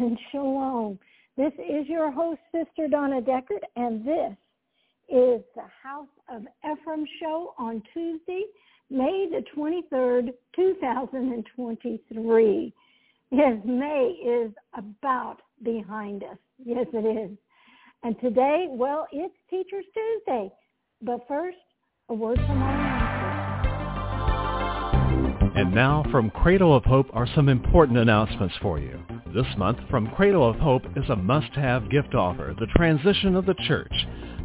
And Shalom. This is your host, Sister Donna Deckard, and this is the House of Ephraim show on Tuesday, May the 23rd, 2023. Yes, May is about behind us. Yes, it is. And today, well, it's Teachers Tuesday. But first, a word from our. And now from Cradle of Hope are some important announcements for you. This month, from Cradle of Hope is a must-have gift offer, the transition of the church.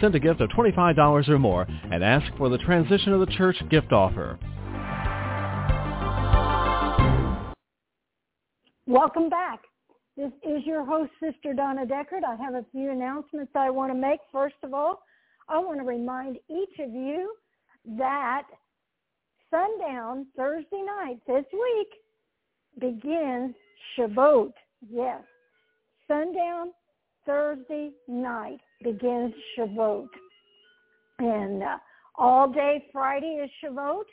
Send a gift of $25 or more and ask for the Transition of the Church gift offer. Welcome back. This is your host, Sister Donna Deckard. I have a few announcements I want to make. First of all, I want to remind each of you that sundown Thursday night this week begins Shavuot. Yes, sundown Thursday night begins Shavuot. And uh, all day Friday is Shavuot.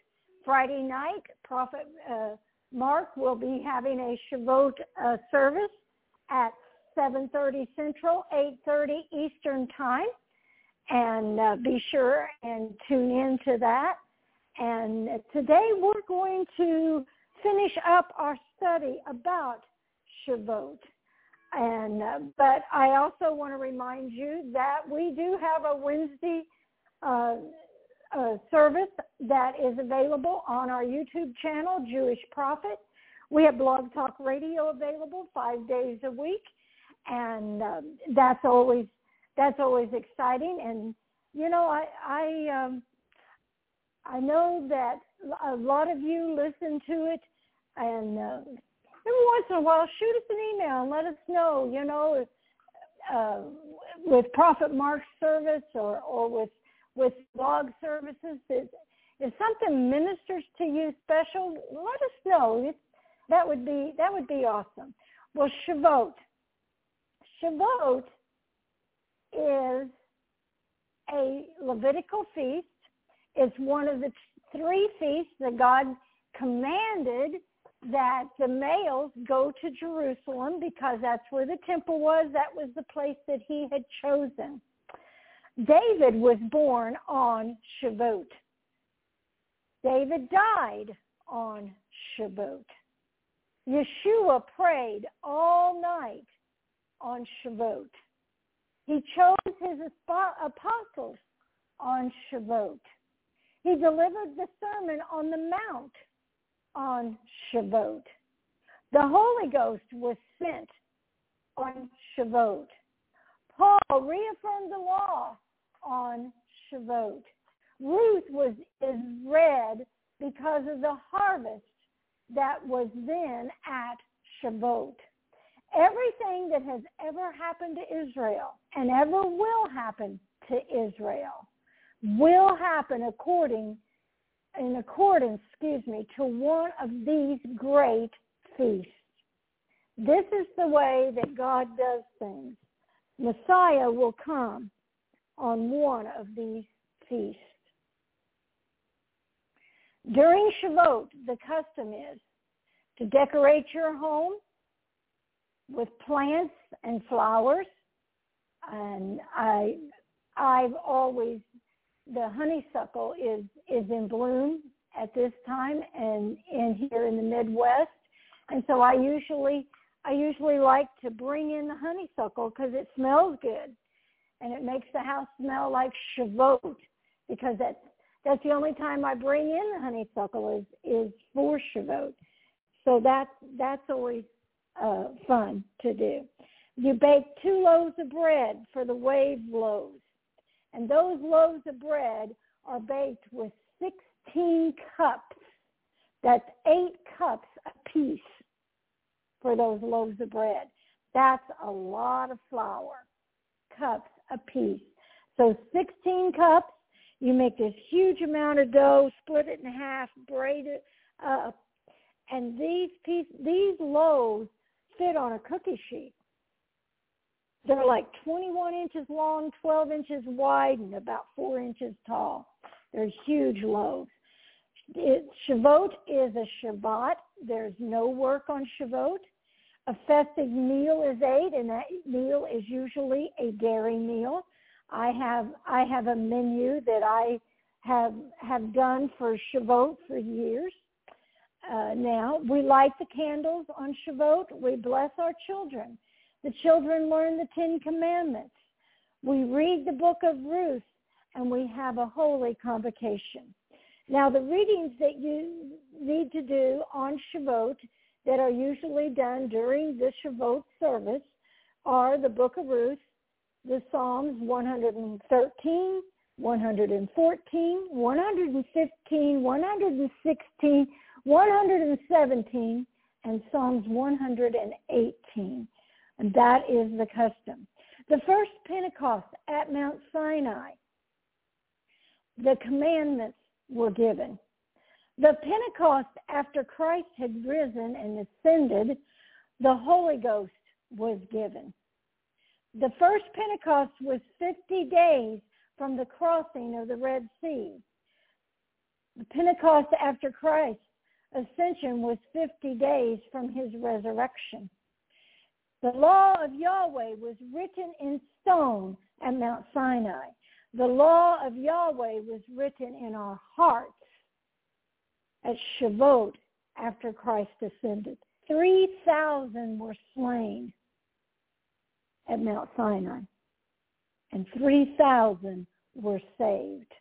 Friday night, Prophet uh, Mark will be having a Shavuot uh, service at 7.30 Central, 8.30 Eastern Time. And uh, be sure and tune in to that. And today we're going to finish up our study about Shavuot. And uh, but I also want to remind you that we do have a Wednesday uh, uh, service that is available on our YouTube channel, Jewish Prophet. We have Blog Talk Radio available five days a week, and um, that's always that's always exciting. And you know, I I um, I know that a lot of you listen to it, and uh, every once in a while, shoot us an email and let us know. You know, uh, with Prophet Mark service or or with with blog services, if, if something ministers to you special, let us know. It's, that would be that would be awesome. Well, Shavuot. Shavuot is a Levitical feast. It's one of the three feasts that God commanded that the males go to Jerusalem because that's where the temple was. That was the place that he had chosen. David was born on Shavuot. David died on Shavuot. Yeshua prayed all night on Shavuot. He chose his apostles on Shavuot. He delivered the Sermon on the Mount on Shavuot. The Holy Ghost was sent on Shavuot. Paul reaffirmed the law on Shavuot. Ruth was is read because of the harvest that was then at Shavuot. Everything that has ever happened to Israel and ever will happen to Israel will happen according in accordance, excuse me, to one of these great feasts. This is the way that God does things. Messiah will come on one of these feasts. During Shavuot, the custom is to decorate your home with plants and flowers. And I, I've always, the honeysuckle is, is in bloom at this time and in here in the Midwest. And so I usually, I usually like to bring in the honeysuckle because it smells good and it makes the house smell like Shavuot because that's, that's the only time I bring in the honeysuckle is, is for Shavuot. So that's, that's always uh, fun to do. You bake two loaves of bread for the wave loaves. And those loaves of bread are baked with 16 cups. That's eight cups a piece for those loaves of bread. That's a lot of flour, cups a piece. So 16 cups, you make this huge amount of dough, split it in half, braid it up, and these piece, these loaves fit on a cookie sheet. They're like 21 inches long, 12 inches wide, and about four inches tall. They're huge loaves. It, Shavuot is a Shabbat. There's no work on Shavuot. A festive meal is ate, and that meal is usually a dairy meal. I have I have a menu that I have have done for Shavuot for years. Uh, now we light the candles on Shavuot. We bless our children. The children learn the Ten Commandments. We read the book of Ruth, and we have a holy convocation. Now the readings that you need to do on Shavuot that are usually done during the Shavuot service are the Book of Ruth, the Psalms 113, 114, 115, 116, 117, and Psalms 118. That is the custom. The first Pentecost at Mount Sinai, the commandments were given. The Pentecost after Christ had risen and ascended, the Holy Ghost was given. The first Pentecost was 50 days from the crossing of the Red Sea. The Pentecost after Christ's ascension was 50 days from his resurrection. The law of Yahweh was written in stone at Mount Sinai. The law of Yahweh was written in our hearts at Shavuot after Christ ascended. 3,000 were slain at Mount Sinai, and 3,000 were saved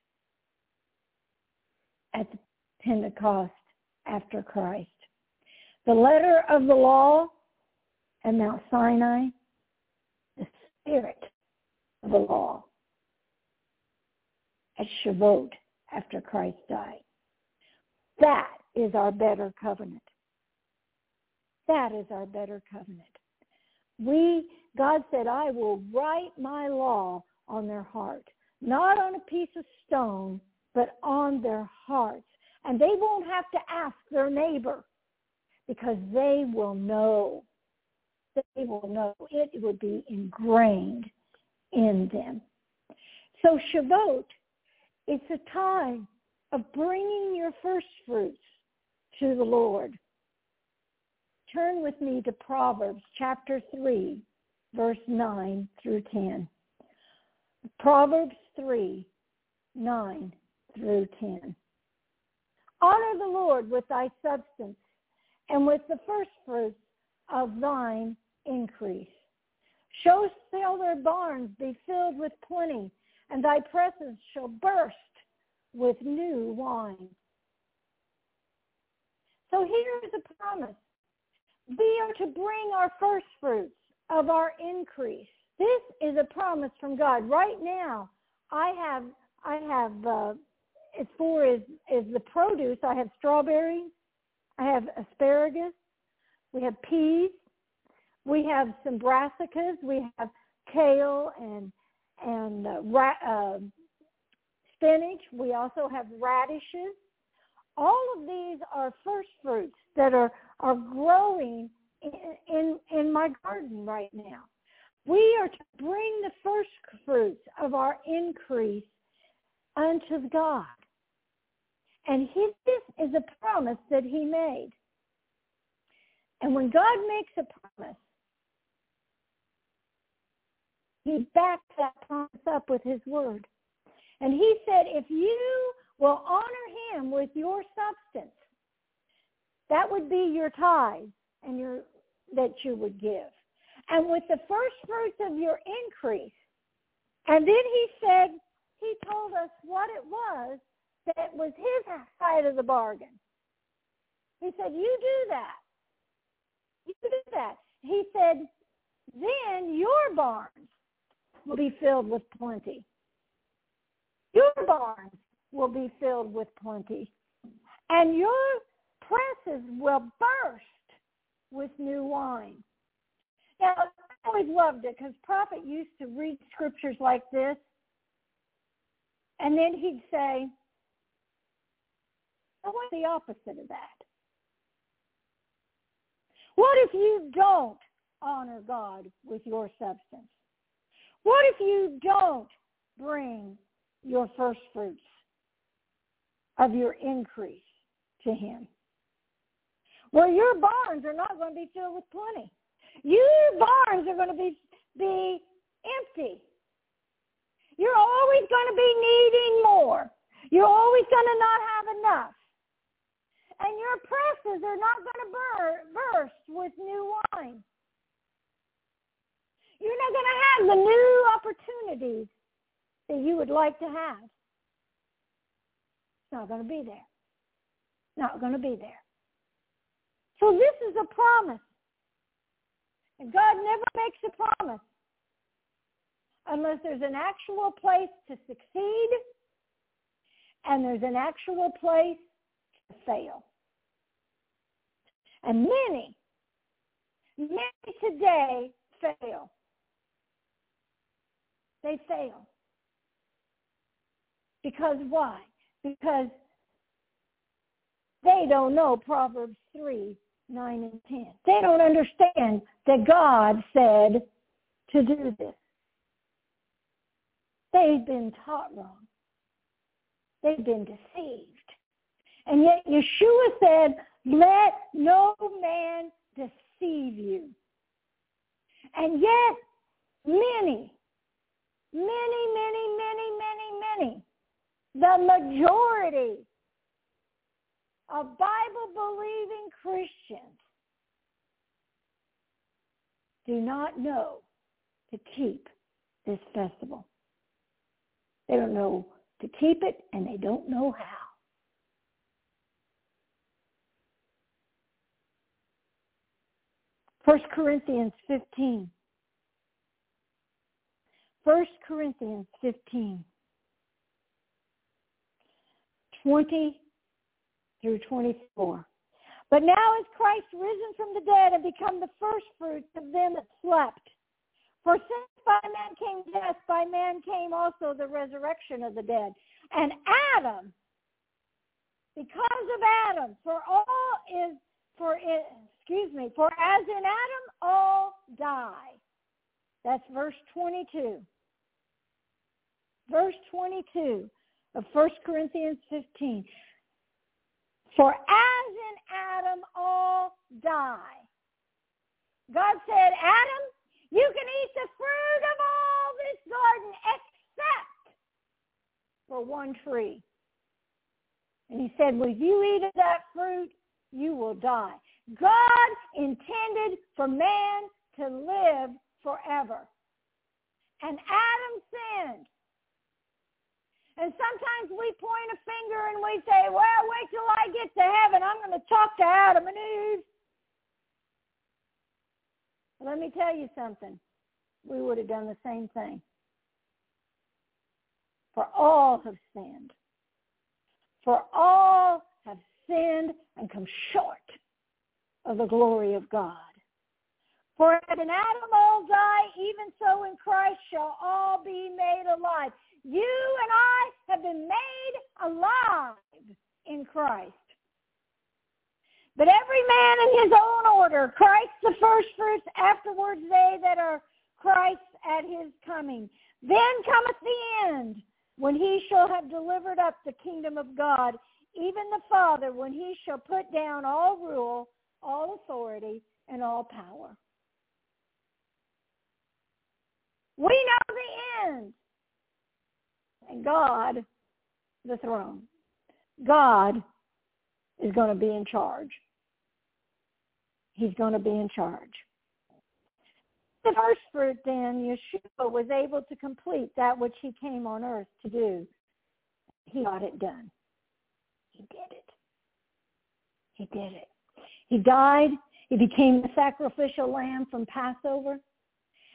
at Pentecost after Christ. The letter of the law at Mount Sinai, the spirit of the law at Shavuot after Christ died. That is our better covenant. That is our better covenant. We, God said, I will write my law on their heart, not on a piece of stone, but on their hearts. And they won't have to ask their neighbor because they will know. They will know. It would be ingrained in them. So Shavuot, it's a time of bringing your first fruits to the Lord. Turn with me to Proverbs chapter 3, verse 9 through 10. Proverbs 3, 9 through 10. Honor the Lord with thy substance and with the first fruits of thine increase. Show shall their barns be filled with plenty, and thy presses shall burst with new wine. So here is a promise. We are to bring our first fruits of our increase. This is a promise from God. Right now, I have I have uh, as far as as the produce, I have strawberries, I have asparagus, we have peas, we have some brassicas, we have kale and and uh, ra- uh, spinach. We also have radishes. All of these are first fruits that are, are growing in, in, in my garden right now. We are to bring the first fruits of our increase unto God. And he, this is a promise that he made. And when God makes a promise, he backed that promise up with his word. And he said, if you will honor him with your substance, that would be your tithe and your that you would give. And with the first fruits of your increase. And then he said, he told us what it was that was his side of the bargain. He said, you do that. You do that. He said, then your barns will be filled with plenty. Your barns will be filled with plenty. And your presses will burst with new wine. Now, I always loved it because Prophet used to read scriptures like this, and then he'd say, I want the opposite of that. What if you don't honor God with your substance? What if you don't bring your first fruits of your increase to him? Well, your barns are not going to be filled with plenty. Your barns are going to be, be empty. You're always going to be needing more. You're always going to not have enough. And your presses are not going to bur- burst with new wine. You're not going to have the new opportunities that you would like to have. It's not going to be there. Not going to be there. So this is a promise. And God never makes a promise unless there's an actual place to succeed and there's an actual place to fail. And many, many today fail. They fail. Because why? Because they don't know Proverbs 3, 9 and 10. They don't understand that God said to do this. They've been taught wrong. They've been deceived. And yet Yeshua said, let no man deceive you. And yet many, many, many, many, many, many, the majority of Bible-believing Christians do not know to keep this festival. They don't know to keep it and they don't know how. First Corinthians 15. First Corinthians 15. 20 through 24. But now is Christ risen from the dead and become the first fruits of them that slept. For since by man came death, by man came also the resurrection of the dead. And Adam, because of Adam, for all is for it, excuse me, for as in Adam all die. That's verse 22. Verse 22 of 1 Corinthians 15. For as in Adam all die. God said, Adam, you can eat the fruit of all this garden except for one tree. And he said, well, if you eat of that fruit, you will die. God intended for man to live forever. And Adam sinned. And sometimes we point a finger and we say, well, wait till I get to heaven. I'm going to talk to Adam and Eve. Let me tell you something. We would have done the same thing. For all have sinned. For all have sinned and come short of the glory of God. For as Adam all die, even so in Christ shall all be made alive. You and I have been made alive in Christ. But every man in his own order, Christ the first fruits, afterwards they that are Christ at his coming. Then cometh the end, when he shall have delivered up the kingdom of God, even the Father, when he shall put down all rule, all authority, and all power. We know the end. And God, the throne. God is going to be in charge. He's going to be in charge. The first fruit then, Yeshua was able to complete that which he came on earth to do. He got it done. He did it. He did it. He died. He became the sacrificial lamb from Passover.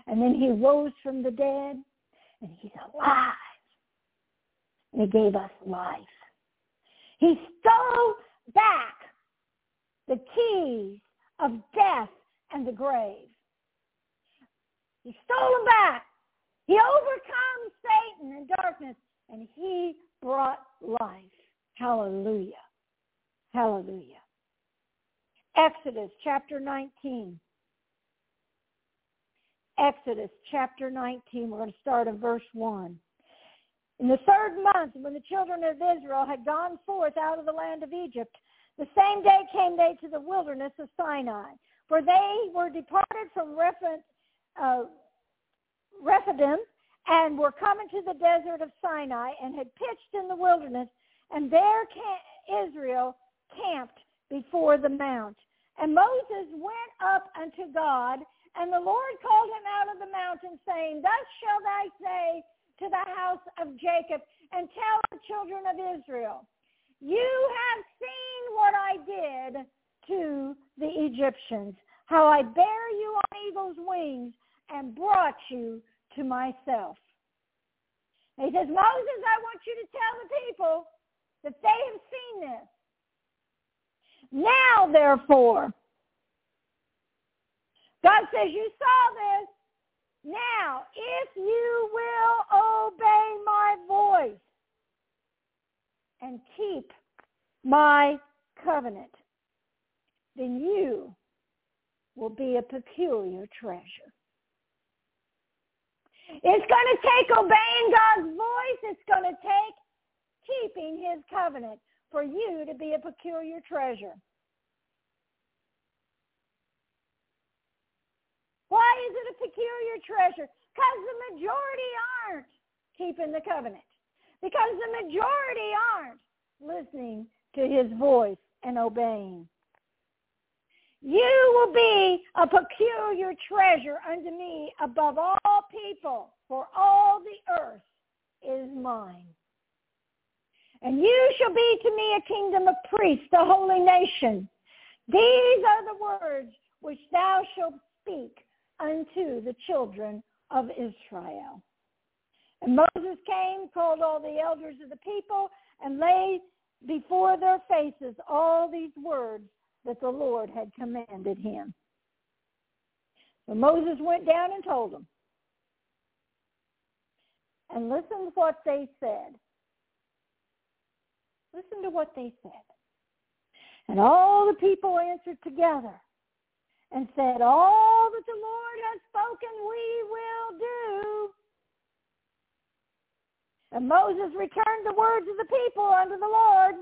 And then he rose from the dead. And he's alive. And he gave us life. He stole back the keys of death and the grave. He stole them back. He overcome Satan and darkness, and he brought life. Hallelujah. Hallelujah. Exodus chapter 19. Exodus chapter 19. We're going to start in verse 1. In the third month, when the children of Israel had gone forth out of the land of Egypt, the same day came they to the wilderness of Sinai, for they were departed from uh, Rephidim and were coming to the desert of Sinai and had pitched in the wilderness, and there Israel camped before the mount. And Moses went up unto God, and the Lord called him out of the mountain, saying, Thus shall thou say to the house of Jacob and tell the children of Israel, you have seen what I did to the Egyptians, how I bare you on eagle's wings and brought you to myself. he says, Moses, I want you to tell the people that they have seen this. Now, therefore, God says, you saw this. Now, if you will obey my voice and keep my covenant, then you will be a peculiar treasure. It's going to take obeying God's voice. It's going to take keeping his covenant for you to be a peculiar treasure. Why is it a peculiar treasure? Because the majority aren't keeping the covenant. Because the majority aren't listening to his voice and obeying. You will be a peculiar treasure unto me above all people, for all the earth is mine. And you shall be to me a kingdom of priests, a holy nation. These are the words which thou shalt speak unto the children of Israel. And Moses came, called all the elders of the people, and laid before their faces all these words that the Lord had commanded him. So Moses went down and told them. And listen to what they said. Listen to what they said. And all the people answered together and said, All that the Lord has spoken we will do. And Moses returned the words of the people unto the Lord.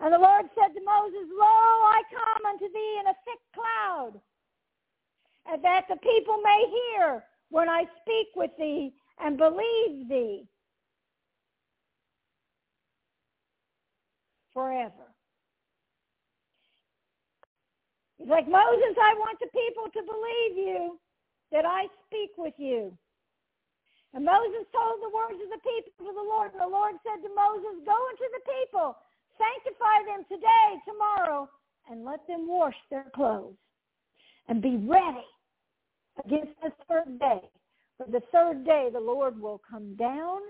And the Lord said to Moses, Lo, I come unto thee in a thick cloud, and that the people may hear when I speak with thee and believe thee forever. He's like, Moses, I want the people to believe you that I speak with you. And Moses told the words of the people to the Lord. And the Lord said to Moses, go into the people, sanctify them today, tomorrow, and let them wash their clothes. And be ready against the third day. For the third day the Lord will come down.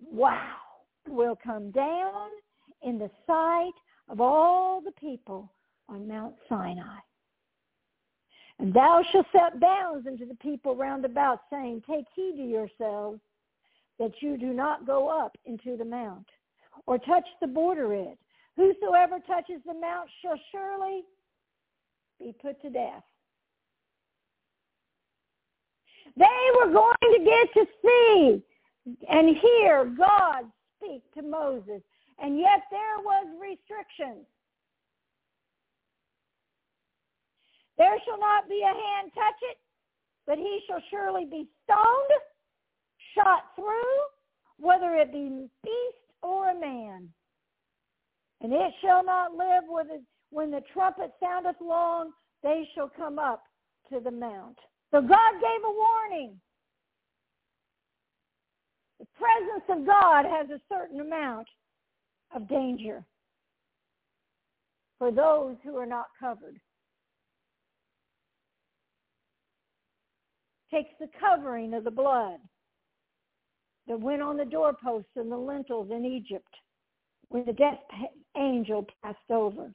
Wow. Will come down in the sight of all the people on Mount Sinai. And thou shalt set bounds unto the people round about, saying, Take heed to yourselves that you do not go up into the mount, or touch the border it, Whosoever touches the mount shall surely be put to death. They were going to get to see and hear God speak to Moses. And yet there was restrictions. There shall not be a hand touch it, but he shall surely be stoned, shot through, whether it be beast or a man. And it shall not live it. when the trumpet soundeth long, they shall come up to the mount. So God gave a warning. The presence of God has a certain amount of danger for those who are not covered. Takes the covering of the blood that went on the doorposts and the lintels in Egypt when the death angel passed over.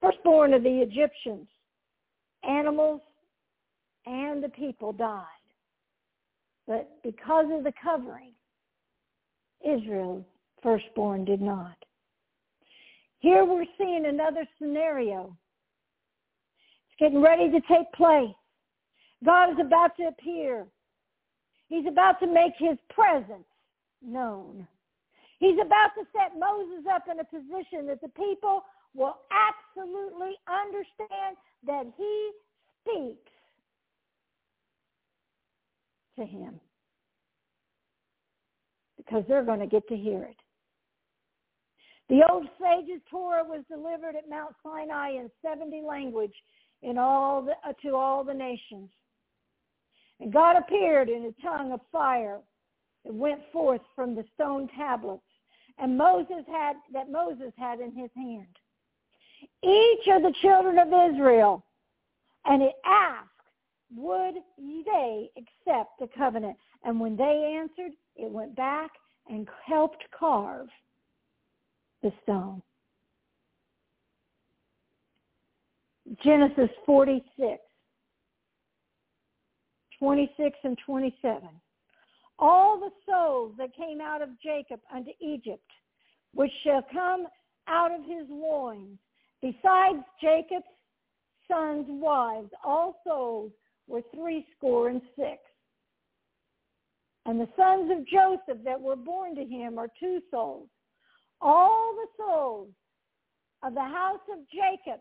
Firstborn of the Egyptians, animals and the people died. But because of the covering, Israel's firstborn did not. Here we're seeing another scenario. Getting ready to take place. God is about to appear. He's about to make his presence known. He's about to set Moses up in a position that the people will absolutely understand that he speaks to him because they're going to get to hear it. The old sages Torah was delivered at Mount Sinai in 70 language in all the, uh, to all the nations. And God appeared in a tongue of fire that went forth from the stone tablets and Moses had that Moses had in his hand. Each of the children of Israel, and it asked, would they accept the covenant? And when they answered, it went back and helped carve the stone. Genesis 46, 26 and 27 all the souls that came out of Jacob unto Egypt, which shall come out of his loins, besides Jacob's sons' wives, all souls were threescore and six. And the sons of Joseph that were born to him are two souls. All the souls of the house of Jacob,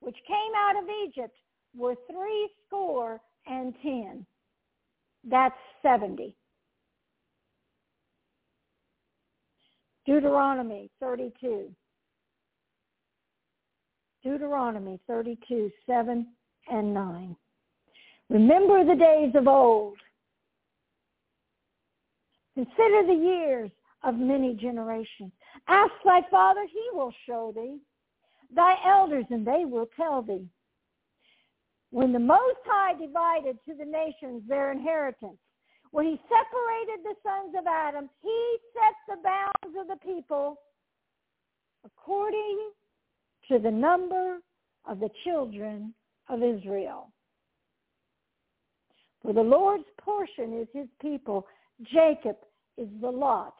which came out of Egypt, were three score and ten. That's seventy. Deuteronomy 32. Deuteronomy 32, 7 and 9. Remember the days of old. Consider the years of many generations. Ask thy father, he will show thee. Thy elders, and they will tell thee. When the Most High divided to the nations their inheritance, when he separated the sons of Adam, he set the bounds of the people according to the number of the children of Israel. For the Lord's portion is his people. Jacob is the lot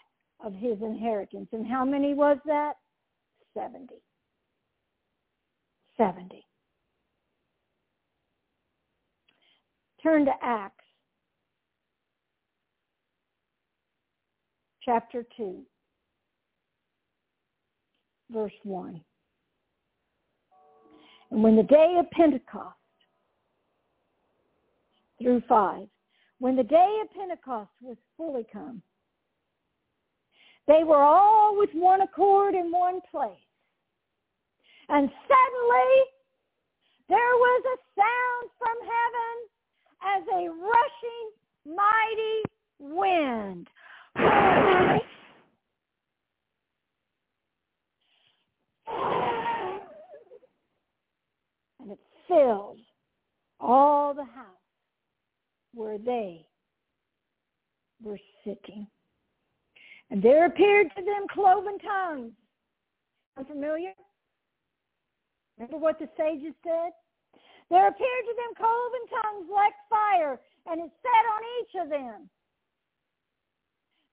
of his inheritance. And how many was that? Seventy. Seventy. Turn to Acts chapter 2, verse 1. And when the day of Pentecost, through 5, when the day of Pentecost was fully come, they were all with one accord in one place. And suddenly there was a sound from heaven as a rushing mighty wind and it filled all the house where they were sitting. And there appeared to them cloven tongues. Unfamiliar? Remember what the sages said? There appeared to them cloven tongues like fire, and it sat on each of them.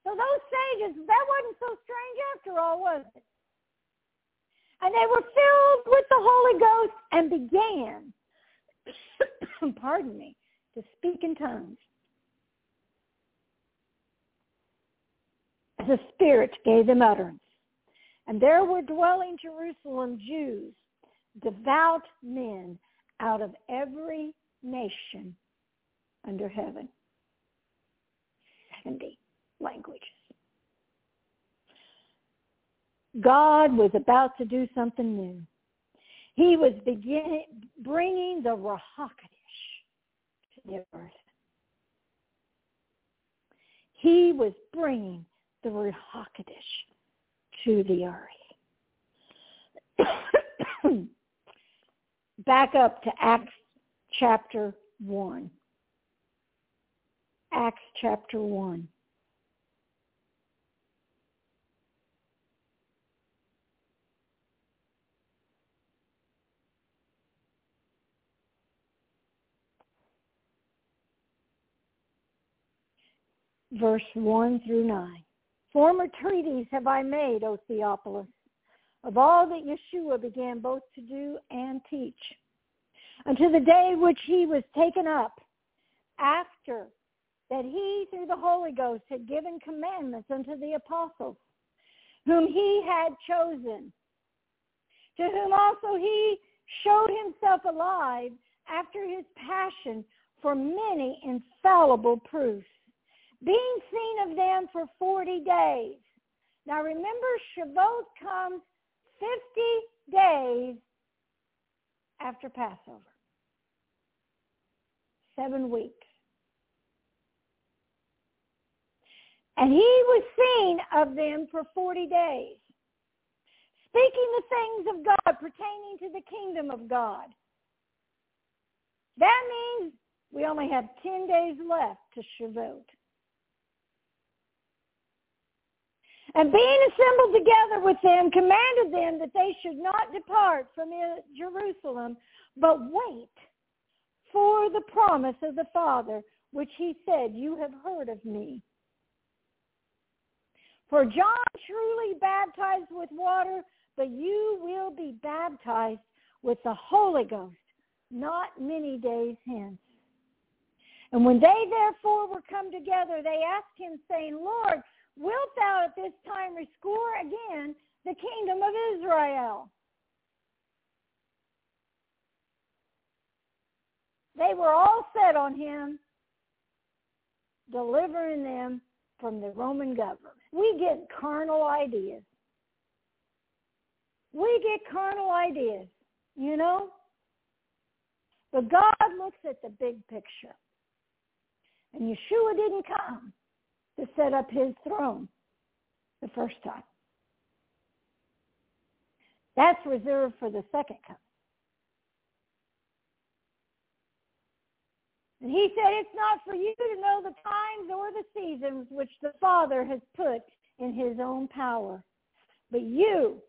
So those sages, that wasn't so strange after all, was it? And they were filled with the Holy Ghost and began, pardon me, to speak in tongues. The Spirit gave them utterance. And there were dwelling Jerusalem Jews, devout men out of every nation under heaven. 70 languages. God was about to do something new. He was beginning, bringing the Ruach HaKodesh to the earth. He was bringing the Ruach HaKodesh to the earth. Back up to Acts chapter 1. Acts chapter 1. Verse 1 through 9. Former treaties have I made, O Theophilus, of all that Yeshua began both to do and teach, unto the day which he was taken up, after that he, through the Holy Ghost, had given commandments unto the apostles, whom he had chosen, to whom also he showed himself alive after his passion for many infallible proofs being seen of them for 40 days. Now remember, Shavuot comes 50 days after Passover. Seven weeks. And he was seen of them for 40 days, speaking the things of God pertaining to the kingdom of God. That means we only have 10 days left to Shavuot. And being assembled together with them, commanded them that they should not depart from Jerusalem, but wait for the promise of the Father, which he said, you have heard of me. For John truly baptized with water, but you will be baptized with the Holy Ghost not many days hence. And when they therefore were come together, they asked him, saying, Lord, wilt thou at this time restore again the kingdom of Israel? They were all set on him, delivering them from the Roman government. We get carnal ideas. We get carnal ideas, you know? But God looks at the big picture. And Yeshua didn't come to set up his throne the first time. That's reserved for the second coming. And he said, it's not for you to know the times or the seasons which the Father has put in his own power. But you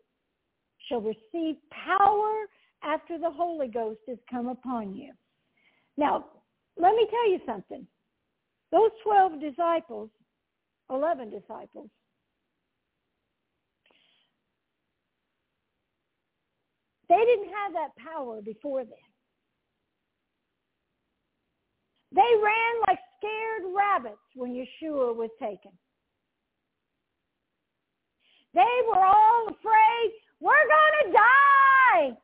shall receive power after the Holy Ghost has come upon you. Now, let me tell you something. Those 12 disciples 11 disciples. They didn't have that power before then. They ran like scared rabbits when Yeshua was taken. They were all afraid, we're going to die.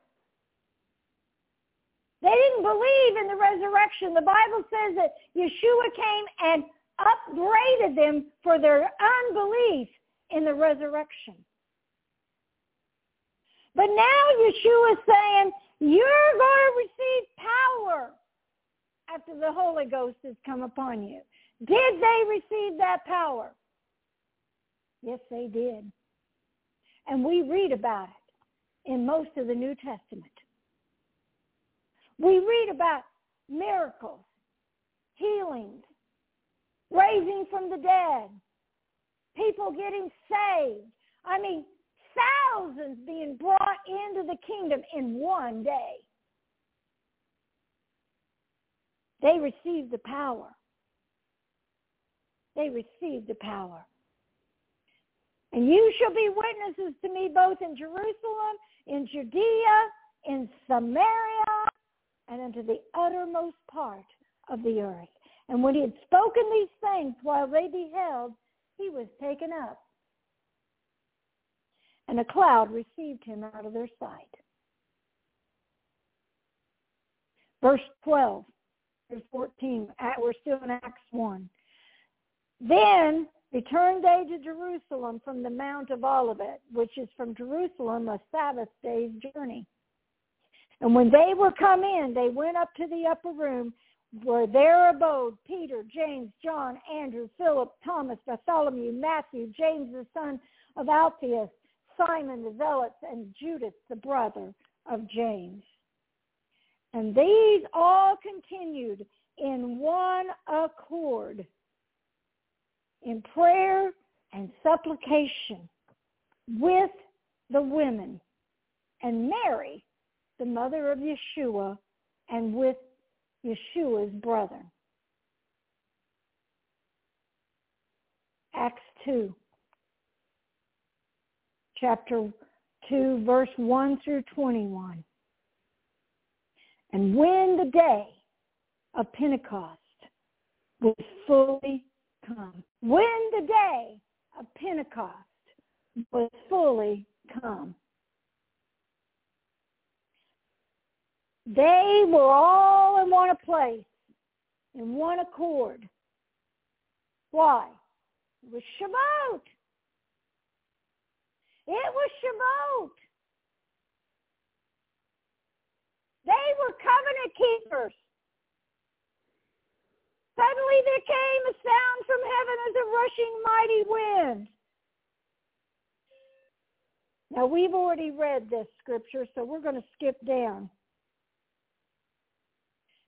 They didn't believe in the resurrection. The Bible says that Yeshua came and upbraided them for their unbelief in the resurrection. But now Yeshua is saying, you're going to receive power after the Holy Ghost has come upon you. Did they receive that power? Yes, they did. And we read about it in most of the New Testament. We read about miracles, healings, raising from the dead, people getting saved. I mean, thousands being brought into the kingdom in one day. They received the power. They received the power And you shall be witnesses to me both in Jerusalem, in Judea, in Samaria, and unto the uttermost part of the earth. And when he had spoken these things while they beheld, he was taken up. And a cloud received him out of their sight. Verse 12 verse 14. We're still in Acts 1. Then returned they to Jerusalem from the Mount of Olivet, which is from Jerusalem a Sabbath day's journey. And when they were come in, they went up to the upper room where there abode Peter, James, John, Andrew, Philip, Thomas, Bartholomew, Matthew, James the son of Alphaeus, Simon the Zealot, and Judas the brother of James. And these all continued in one accord in prayer and supplication with the women and Mary, the mother of Yeshua, and with Yeshua's brother. Acts 2, chapter 2, verse 1 through 21. And when the day of Pentecost was fully come, when the day of Pentecost was fully come, they were all in one place, in one accord. Why? It was Shavuot. It was Shavuot. They were covenant keepers. Suddenly there came a sound from heaven as a rushing mighty wind. Now we've already read this scripture, so we're going to skip down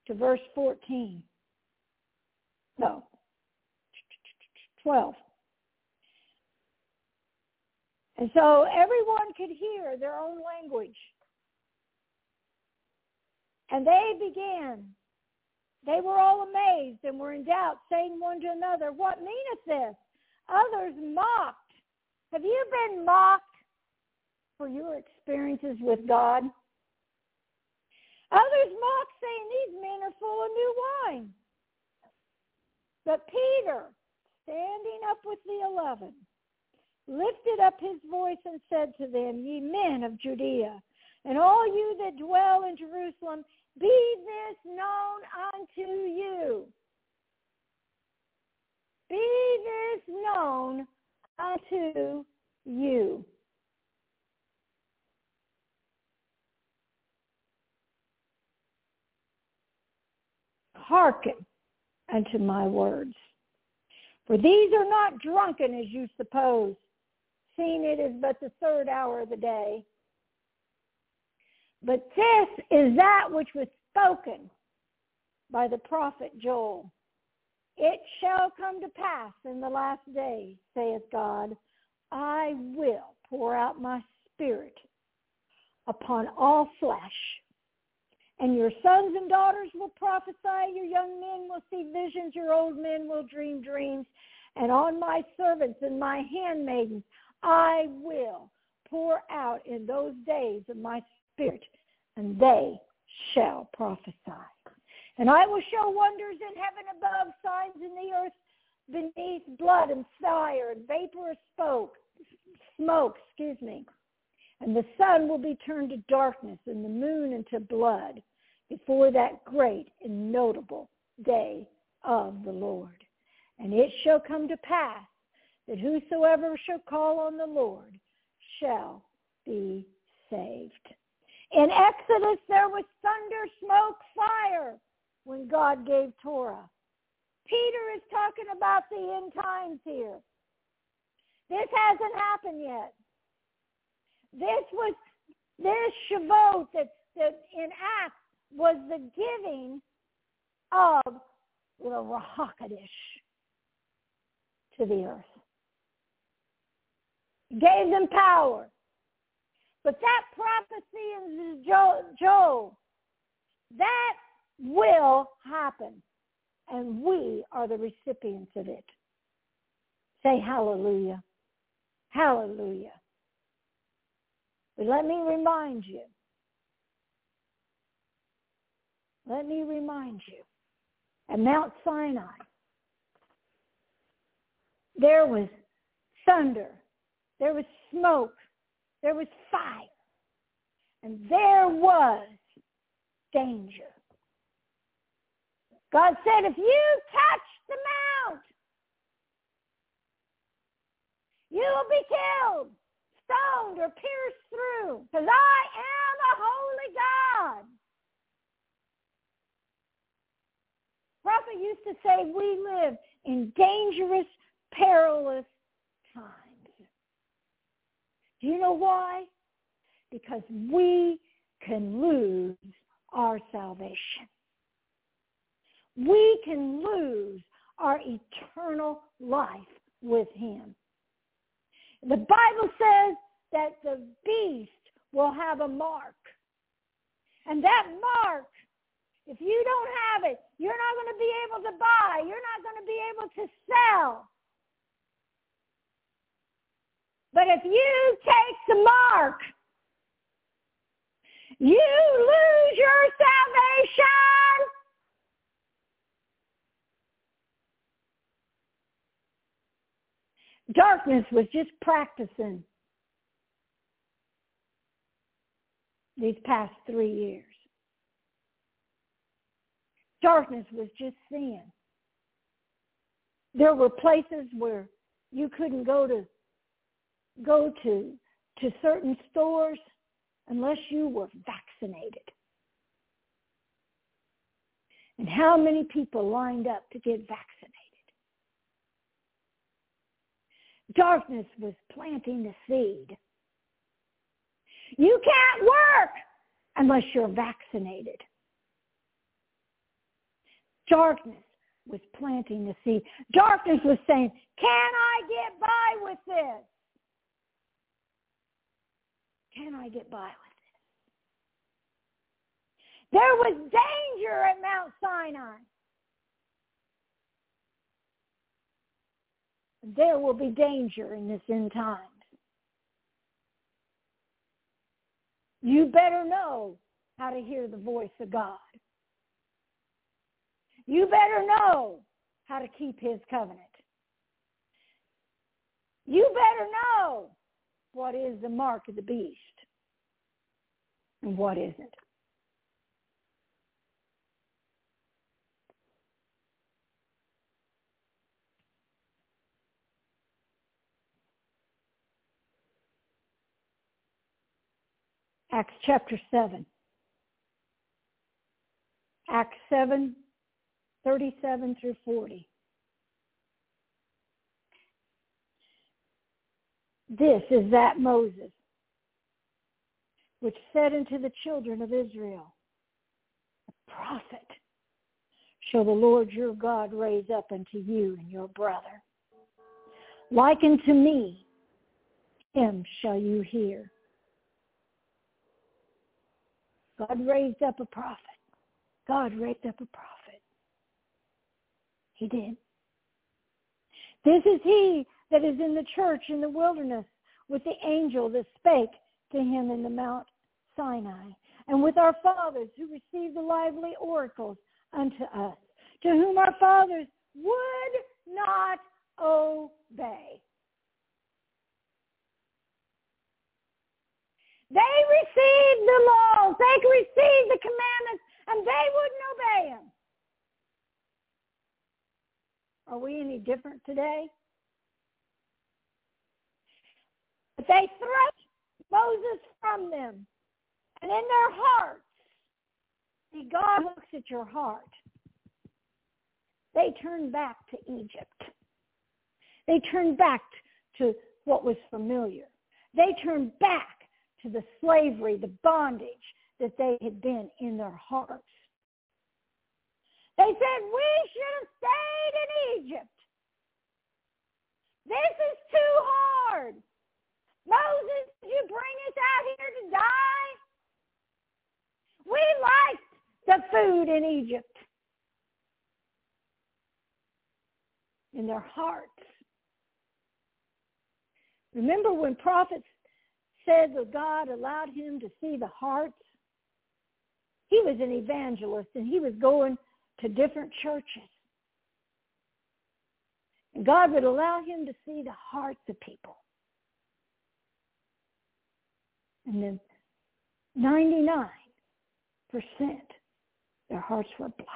to verse 14. No, 12. And so everyone could hear their own language. And they began. They were all amazed and were in doubt, saying one to another, What meaneth this? Others mocked. Have you been mocked for your experiences with God? Others mock, saying, These men are full of new wine. But Peter, standing up with the eleven, lifted up his voice and said to them, Ye men of Judea, and all you that dwell in Jerusalem, be this known unto you. Be this known unto you. Hearken unto my words. For these are not drunken as you suppose, seeing it is but the third hour of the day. But this is that which was spoken by the prophet Joel. It shall come to pass in the last days, saith God, I will pour out my spirit upon all flesh. And your sons and daughters will prophesy, your young men will see visions, your old men will dream dreams. And on my servants and my handmaidens I will pour out in those days of my spirit, and they shall prophesy. And I will show wonders in heaven above, signs in the earth beneath, blood and fire and vapor of smoke, smoke, excuse me. And the sun will be turned to darkness and the moon into blood before that great and notable day of the Lord. And it shall come to pass that whosoever shall call on the Lord shall be saved. In Exodus, there was thunder, smoke, fire when God gave Torah. Peter is talking about the end times here. This hasn't happened yet. This was this Shavuot that, that in Acts was the giving of the Ruach HaKodesh to the earth. Gave them power. But that prophecy in Joel, that will happen. And we are the recipients of it. Say hallelujah. Hallelujah. But let me remind you. Let me remind you. At Mount Sinai, there was thunder, there was smoke, there was fire, and there was danger. God said, if you touch the mount, you will be killed, stoned, or pierced through, because I am a holy God. Prophet used to say we live in dangerous, perilous times. Do you know why? Because we can lose our salvation. We can lose our eternal life with him. The Bible says that the beast will have a mark. And that mark, if you don't have it, you're not going to be able to buy. You're not going to be able to sell. But if you take the mark, you lose your salvation. Darkness was just practicing these past three years. Darkness was just sin. There were places where you couldn't go to go to to certain stores unless you were vaccinated. And how many people lined up to get vaccinated? Darkness was planting the seed. You can't work unless you're vaccinated. Darkness was planting the seed. Darkness was saying, can I get by with this? Can I get by with this? There was danger at Mount Sinai. There will be danger in this end times. You better know how to hear the voice of God. You better know how to keep his covenant. You better know what is the mark of the beast and what isn't. Acts chapter 7. Acts 7, 37 through 40. This is that Moses which said unto the children of Israel, A prophet shall the Lord your God raise up unto you and your brother. Like unto me, him shall you hear. God raised up a prophet. God raised up a prophet. He did. This is he that is in the church in the wilderness with the angel that spake to him in the Mount Sinai, and with our fathers who received the lively oracles unto us, to whom our fathers would not obey. They received the laws, they received the commandments, and they wouldn't obey them. Are we any different today? But they thrust Moses from them. And in their hearts, see, God looks at your heart. They turned back to Egypt. They turned back to what was familiar. They turned back to the slavery, the bondage that they had been in their hearts. They said, we should have stayed in Egypt. This is too hard. Moses, did you bring us out here to die? We liked the food in Egypt. In their hearts, Remember when prophets said that God allowed him to see the hearts? He was an evangelist and he was going to different churches. And God would allow him to see the hearts of people. And then 99% their hearts were black.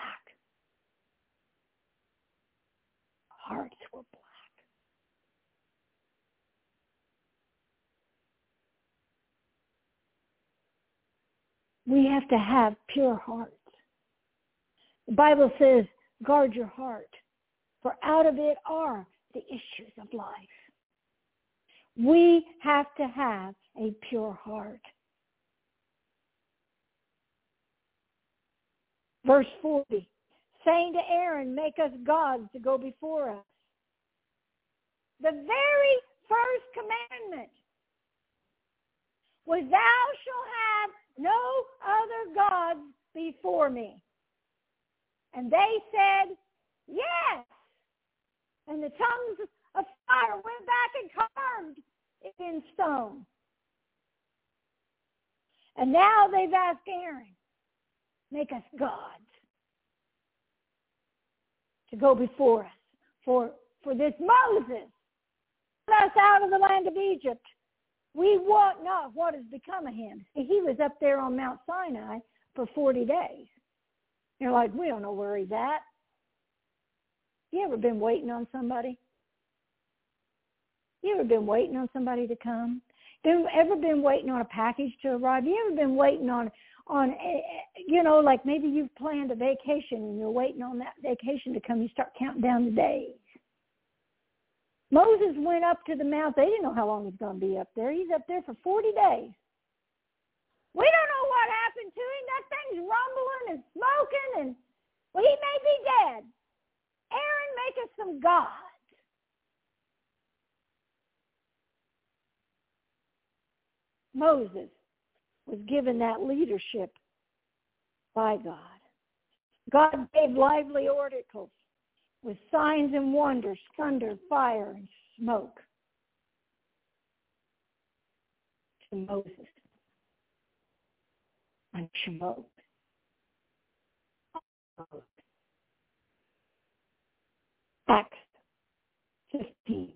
Hearts were black. We have to have pure hearts. The Bible says, guard your heart, for out of it are the issues of life. We have to have a pure heart. Verse 40, saying to Aaron, make us gods to go before us. The very first commandment was thou shalt have no other gods before me. And they said, yes. And the tongues of fire went back and carved it in stone. And now they've asked Aaron, make us gods to go before us. For, for this Moses, us out of the land of Egypt. We wot not what has become of him. He was up there on Mount Sinai for 40 days. You're like, we don't know where he's at. You ever been waiting on somebody? You ever been waiting on somebody to come? You ever been waiting on a package to arrive? You ever been waiting on on eh, eh, you know like maybe you've planned a vacation and you're waiting on that vacation to come. You start counting down the days. Moses went up to the mount. They didn't know how long he's going to be up there. He's up there for 40 days. We don't know what happened to him. That thing's rumbling and smoking, and well, he may be dead. Aaron, make us some gods. Moses was given that leadership by God. God gave lively oracles with signs and wonders, thunder, fire, and smoke to Moses and smoke. Acts 15,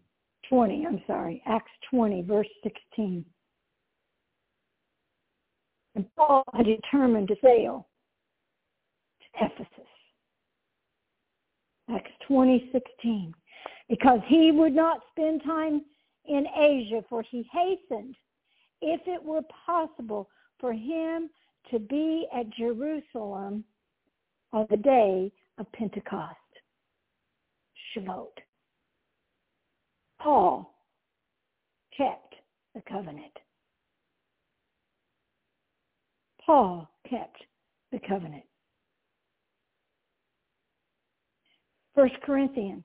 20, I'm sorry, Acts 20, verse 16. And Paul had determined to sail to Ephesus. Acts 20:16, because he would not spend time in Asia, for he hastened, if it were possible, for him to be at Jerusalem on the day of Pentecost, Shavuot. Paul kept the covenant. Paul kept the covenant. First Corinthians.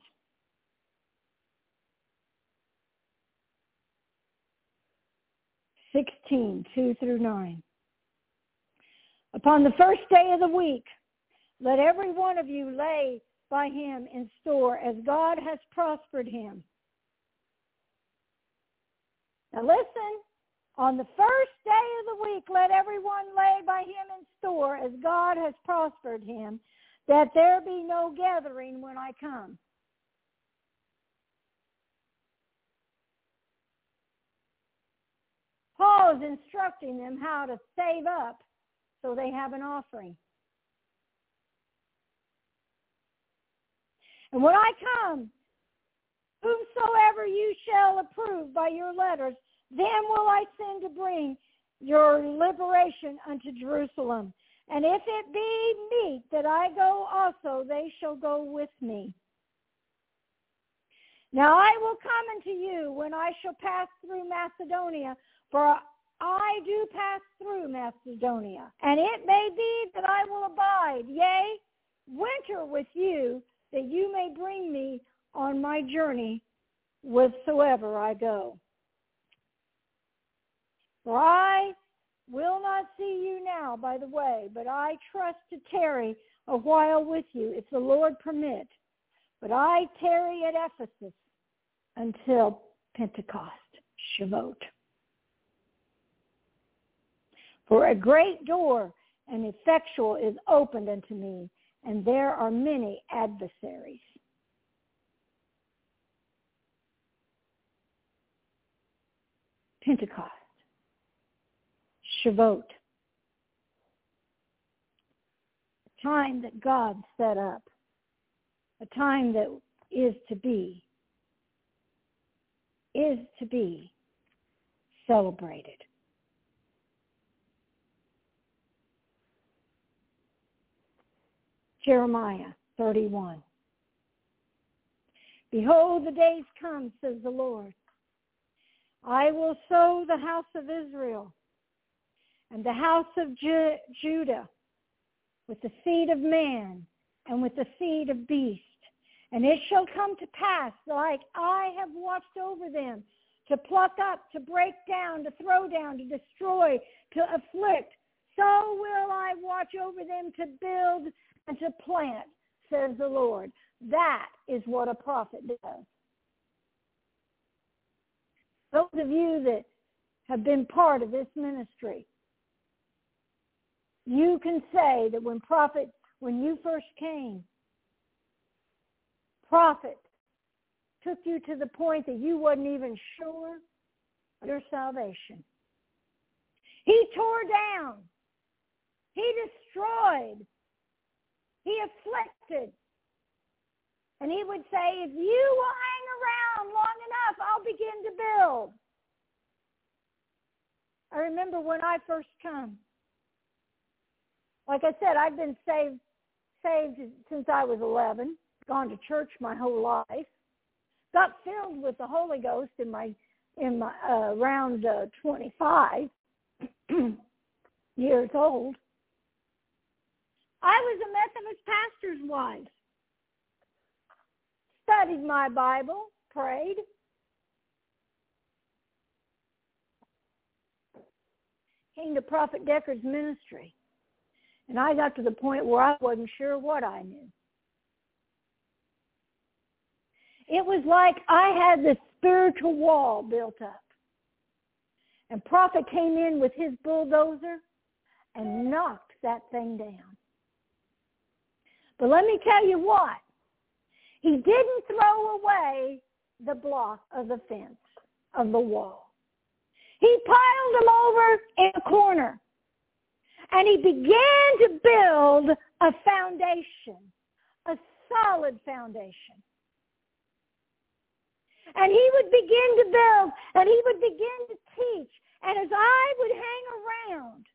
Sixteen, two through nine. Upon the first day of the week, let every one of you lay by him in store as God has prospered him. Now listen, on the first day of the week, let everyone lay by him in store as God has prospered him, that there be no gathering when I come. Paul is instructing them how to save up so they have an offering. And when I come, whomsoever you shall approve by your letters, then will I send to bring your liberation unto Jerusalem. And if it be meet that I go also, they shall go with me. Now I will come unto you when I shall pass through Macedonia, for I do pass through Macedonia. And it may be that I will abide, yea, winter with you, that you may bring me on my journey whithersoever I go. For I will not see you now by the way, but I trust to tarry a while with you, if the Lord permit. But I tarry at Ephesus until Pentecost. Shavuot. For a great door and effectual is opened unto me, and there are many adversaries. Pentecost, Shavuot, a time that God set up, a time that is to be, is to be celebrated. Jeremiah 31. Behold, the days come, says the Lord. I will sow the house of Israel and the house of Ju- Judah with the seed of man and with the seed of beast. And it shall come to pass, like I have watched over them, to pluck up, to break down, to throw down, to destroy, to afflict. So will I watch over them to build and to plant, says the Lord. That is what a prophet does. Those of you that have been part of this ministry, you can say that when prophet, when you first came, prophet took you to the point that you wasn't even sure your salvation. He tore down. He destroyed. He afflicted. And he would say, if you will hang around long enough, I'll begin to build. I remember when I first come. Like I said, I've been saved saved since I was 11, gone to church my whole life, got filled with the Holy Ghost in my in my uh, around uh, 25 years old. I was a Methodist pastor's wife. Studied my Bible, prayed. Came to Prophet Deckard's ministry. And I got to the point where I wasn't sure what I knew. It was like I had this spiritual wall built up. And Prophet came in with his bulldozer and knocked that thing down. But let me tell you what. He didn't throw away the block of the fence of the wall. He piled them over in a corner. And he began to build a foundation, a solid foundation. And he would begin to build and he would begin to teach. And as I would hang around,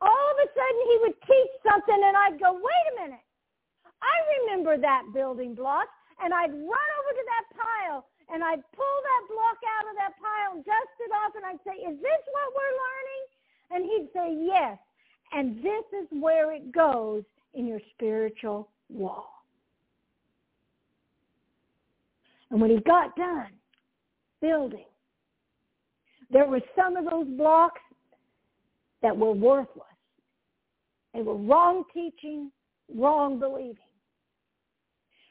all of a sudden he would teach something and I'd go, wait a minute. I remember that building block, and I'd run over to that pile, and I'd pull that block out of that pile, and dust it off, and I'd say, is this what we're learning? And he'd say, yes. And this is where it goes in your spiritual wall. And when he got done building, there were some of those blocks that were worthless. They were wrong teaching, wrong believing.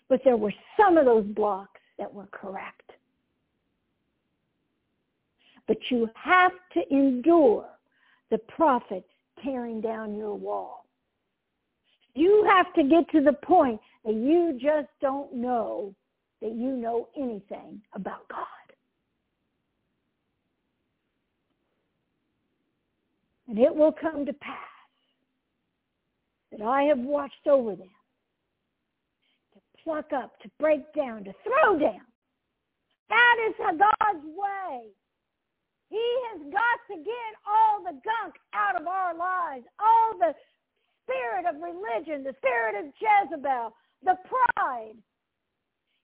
But there were some of those blocks that were correct. But you have to endure the prophet tearing down your wall. You have to get to the point that you just don't know that you know anything about God. And it will come to pass that I have watched over them to pluck up, to break down, to throw down. That is God's way. He has got to get all the gunk out of our lives, all the spirit of religion, the spirit of Jezebel, the pride.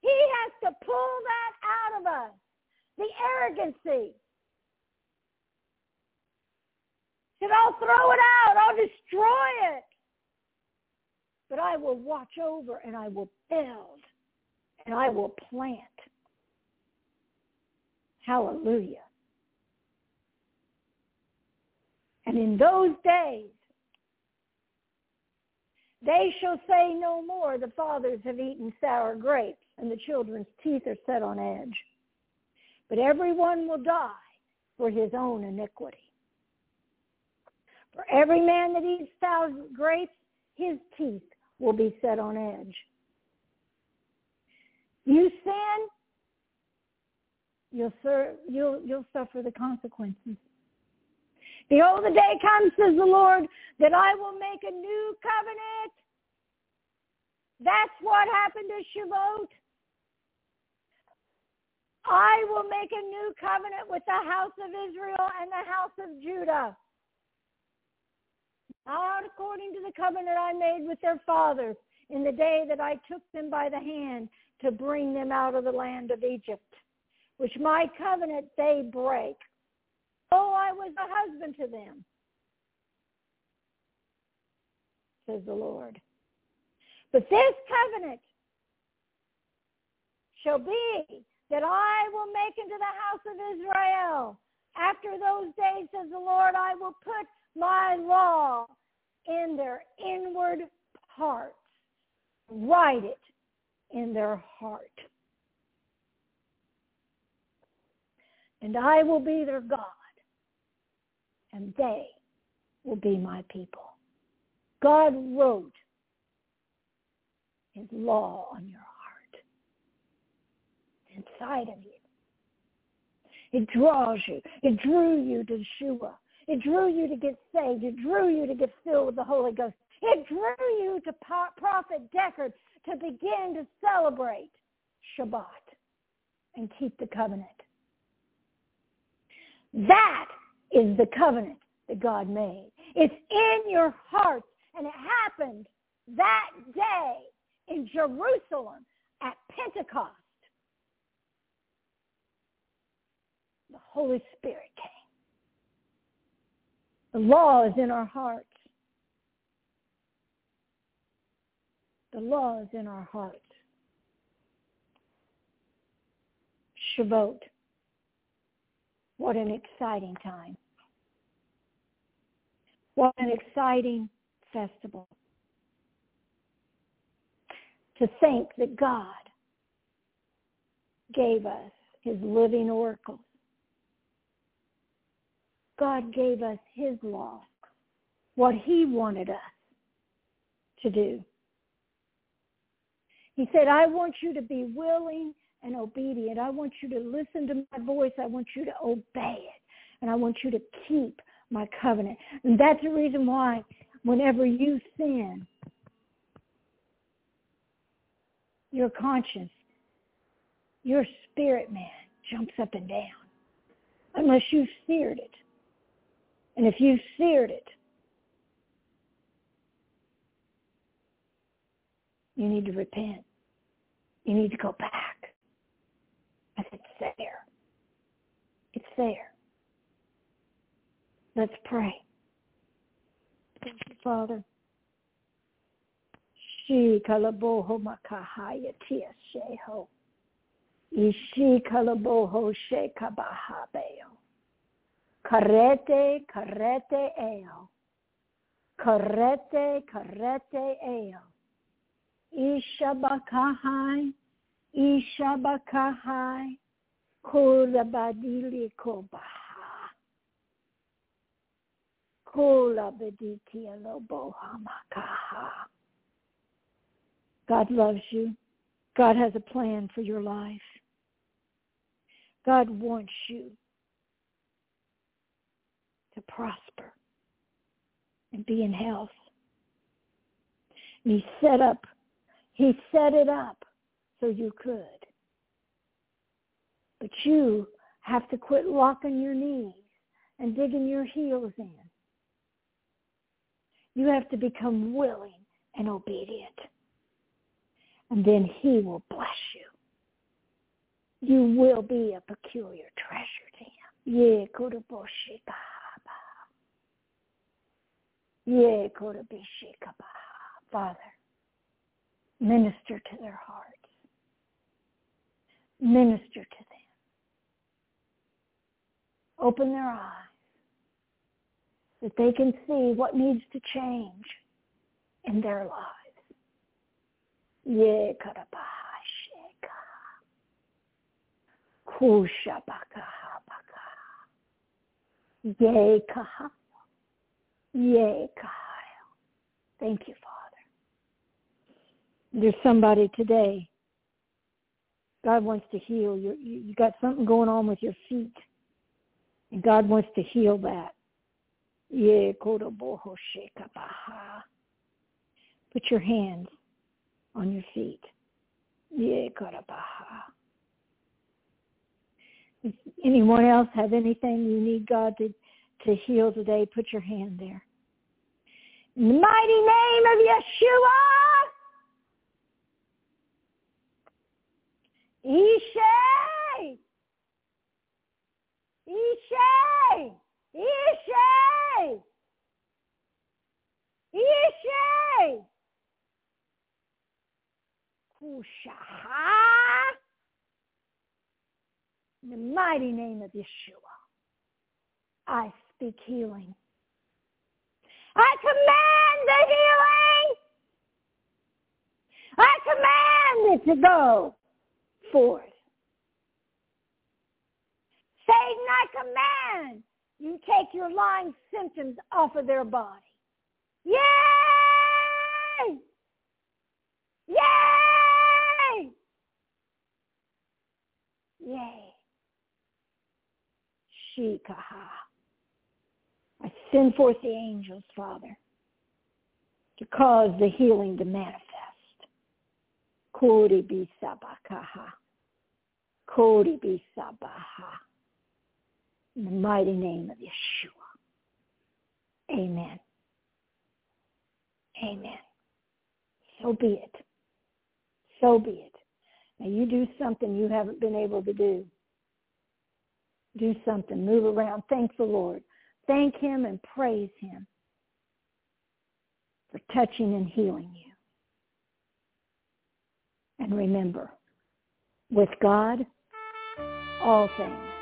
He has to pull that out of us, the arrogancy. Said, I'll throw it out. I'll destroy it but I will watch over and I will build and I will plant. Hallelujah. And in those days, they shall say no more, the fathers have eaten sour grapes, and the children's teeth are set on edge. but everyone will die for his own iniquity. For every man that eats sour grapes, his teeth will be set on edge. You sin, you'll, serve, you'll, you'll suffer the consequences. Behold, the day comes, says the Lord, that I will make a new covenant. That's what happened to Shavuot. I will make a new covenant with the house of Israel and the house of Judah. Not according to the covenant I made with their fathers in the day that I took them by the hand to bring them out of the land of Egypt, which my covenant they break. Oh, I was a husband to them, says the Lord. But this covenant shall be that I will make into the house of Israel. After those days, says the Lord, I will put my law in their inward parts. Write it in their heart. And I will be their God, and they will be my people. God wrote his law on your heart. Inside of you. It draws you. It drew you to Yeshua. It drew you to get saved. It drew you to get filled with the Holy Ghost. It drew you to Prophet Deckard to begin to celebrate Shabbat and keep the covenant. That is the covenant that God made. It's in your hearts, and it happened that day in Jerusalem at Pentecost. The Holy Spirit came. The law is in our hearts. The law is in our hearts. Shavuot. What an exciting time. What an exciting festival. To think that God gave us his living oracles God gave us his law, what he wanted us to do. He said, I want you to be willing and obedient. I want you to listen to my voice. I want you to obey it. And I want you to keep my covenant. And that's the reason why whenever you sin, your conscience, your spirit man jumps up and down unless you've seared it. And if you seared it, you need to repent. You need to go back. Said, it's there. It's there. Let's pray. Thank you, Father. She kalaboho makahaya tia sheho. Ishi kalaboho shekabahabeo. Karete, karete eo. Karete, karete eo. Ishabakahai, Ishabakahai, Kulabadili God loves you. God has a plan for your life. God wants you to prosper and be in health. And he set up, he set it up so you could. But you have to quit locking your knees and digging your heels in. You have to become willing and obedient. And then he will bless you. You will be a peculiar treasure to him. Yeah, Ye Father, minister to their hearts. Minister to them. Open their eyes that they can see what needs to change in their lives. Thank you, Father. There's somebody today. God wants to heal. You you got something going on with your feet, and God wants to heal that. Yea, kodoboho shekabaha. Put your hands on your feet. Yea, kodobaha. If anyone else have anything you need God to, to heal today, put your hand there. In the mighty name of Yeshua, Ishay, Ishay, Ishay, Ishay, Kushaha. In the mighty name of Yeshua, I speak healing. I command the healing. I command it to go forth. Satan, I command you take your lying symptoms off of their body. Yay! Yay! Yay. Shikaha. I send forth the angels, Father, to cause the healing to manifest. Kori bi sabakaha. Kori bi sabaha. In the mighty name of Yeshua. Amen. Amen. So be it. So be it. Now you do something you haven't been able to do. Do something. Move around. Thank the Lord. Thank him and praise him for touching and healing you. And remember, with God, all things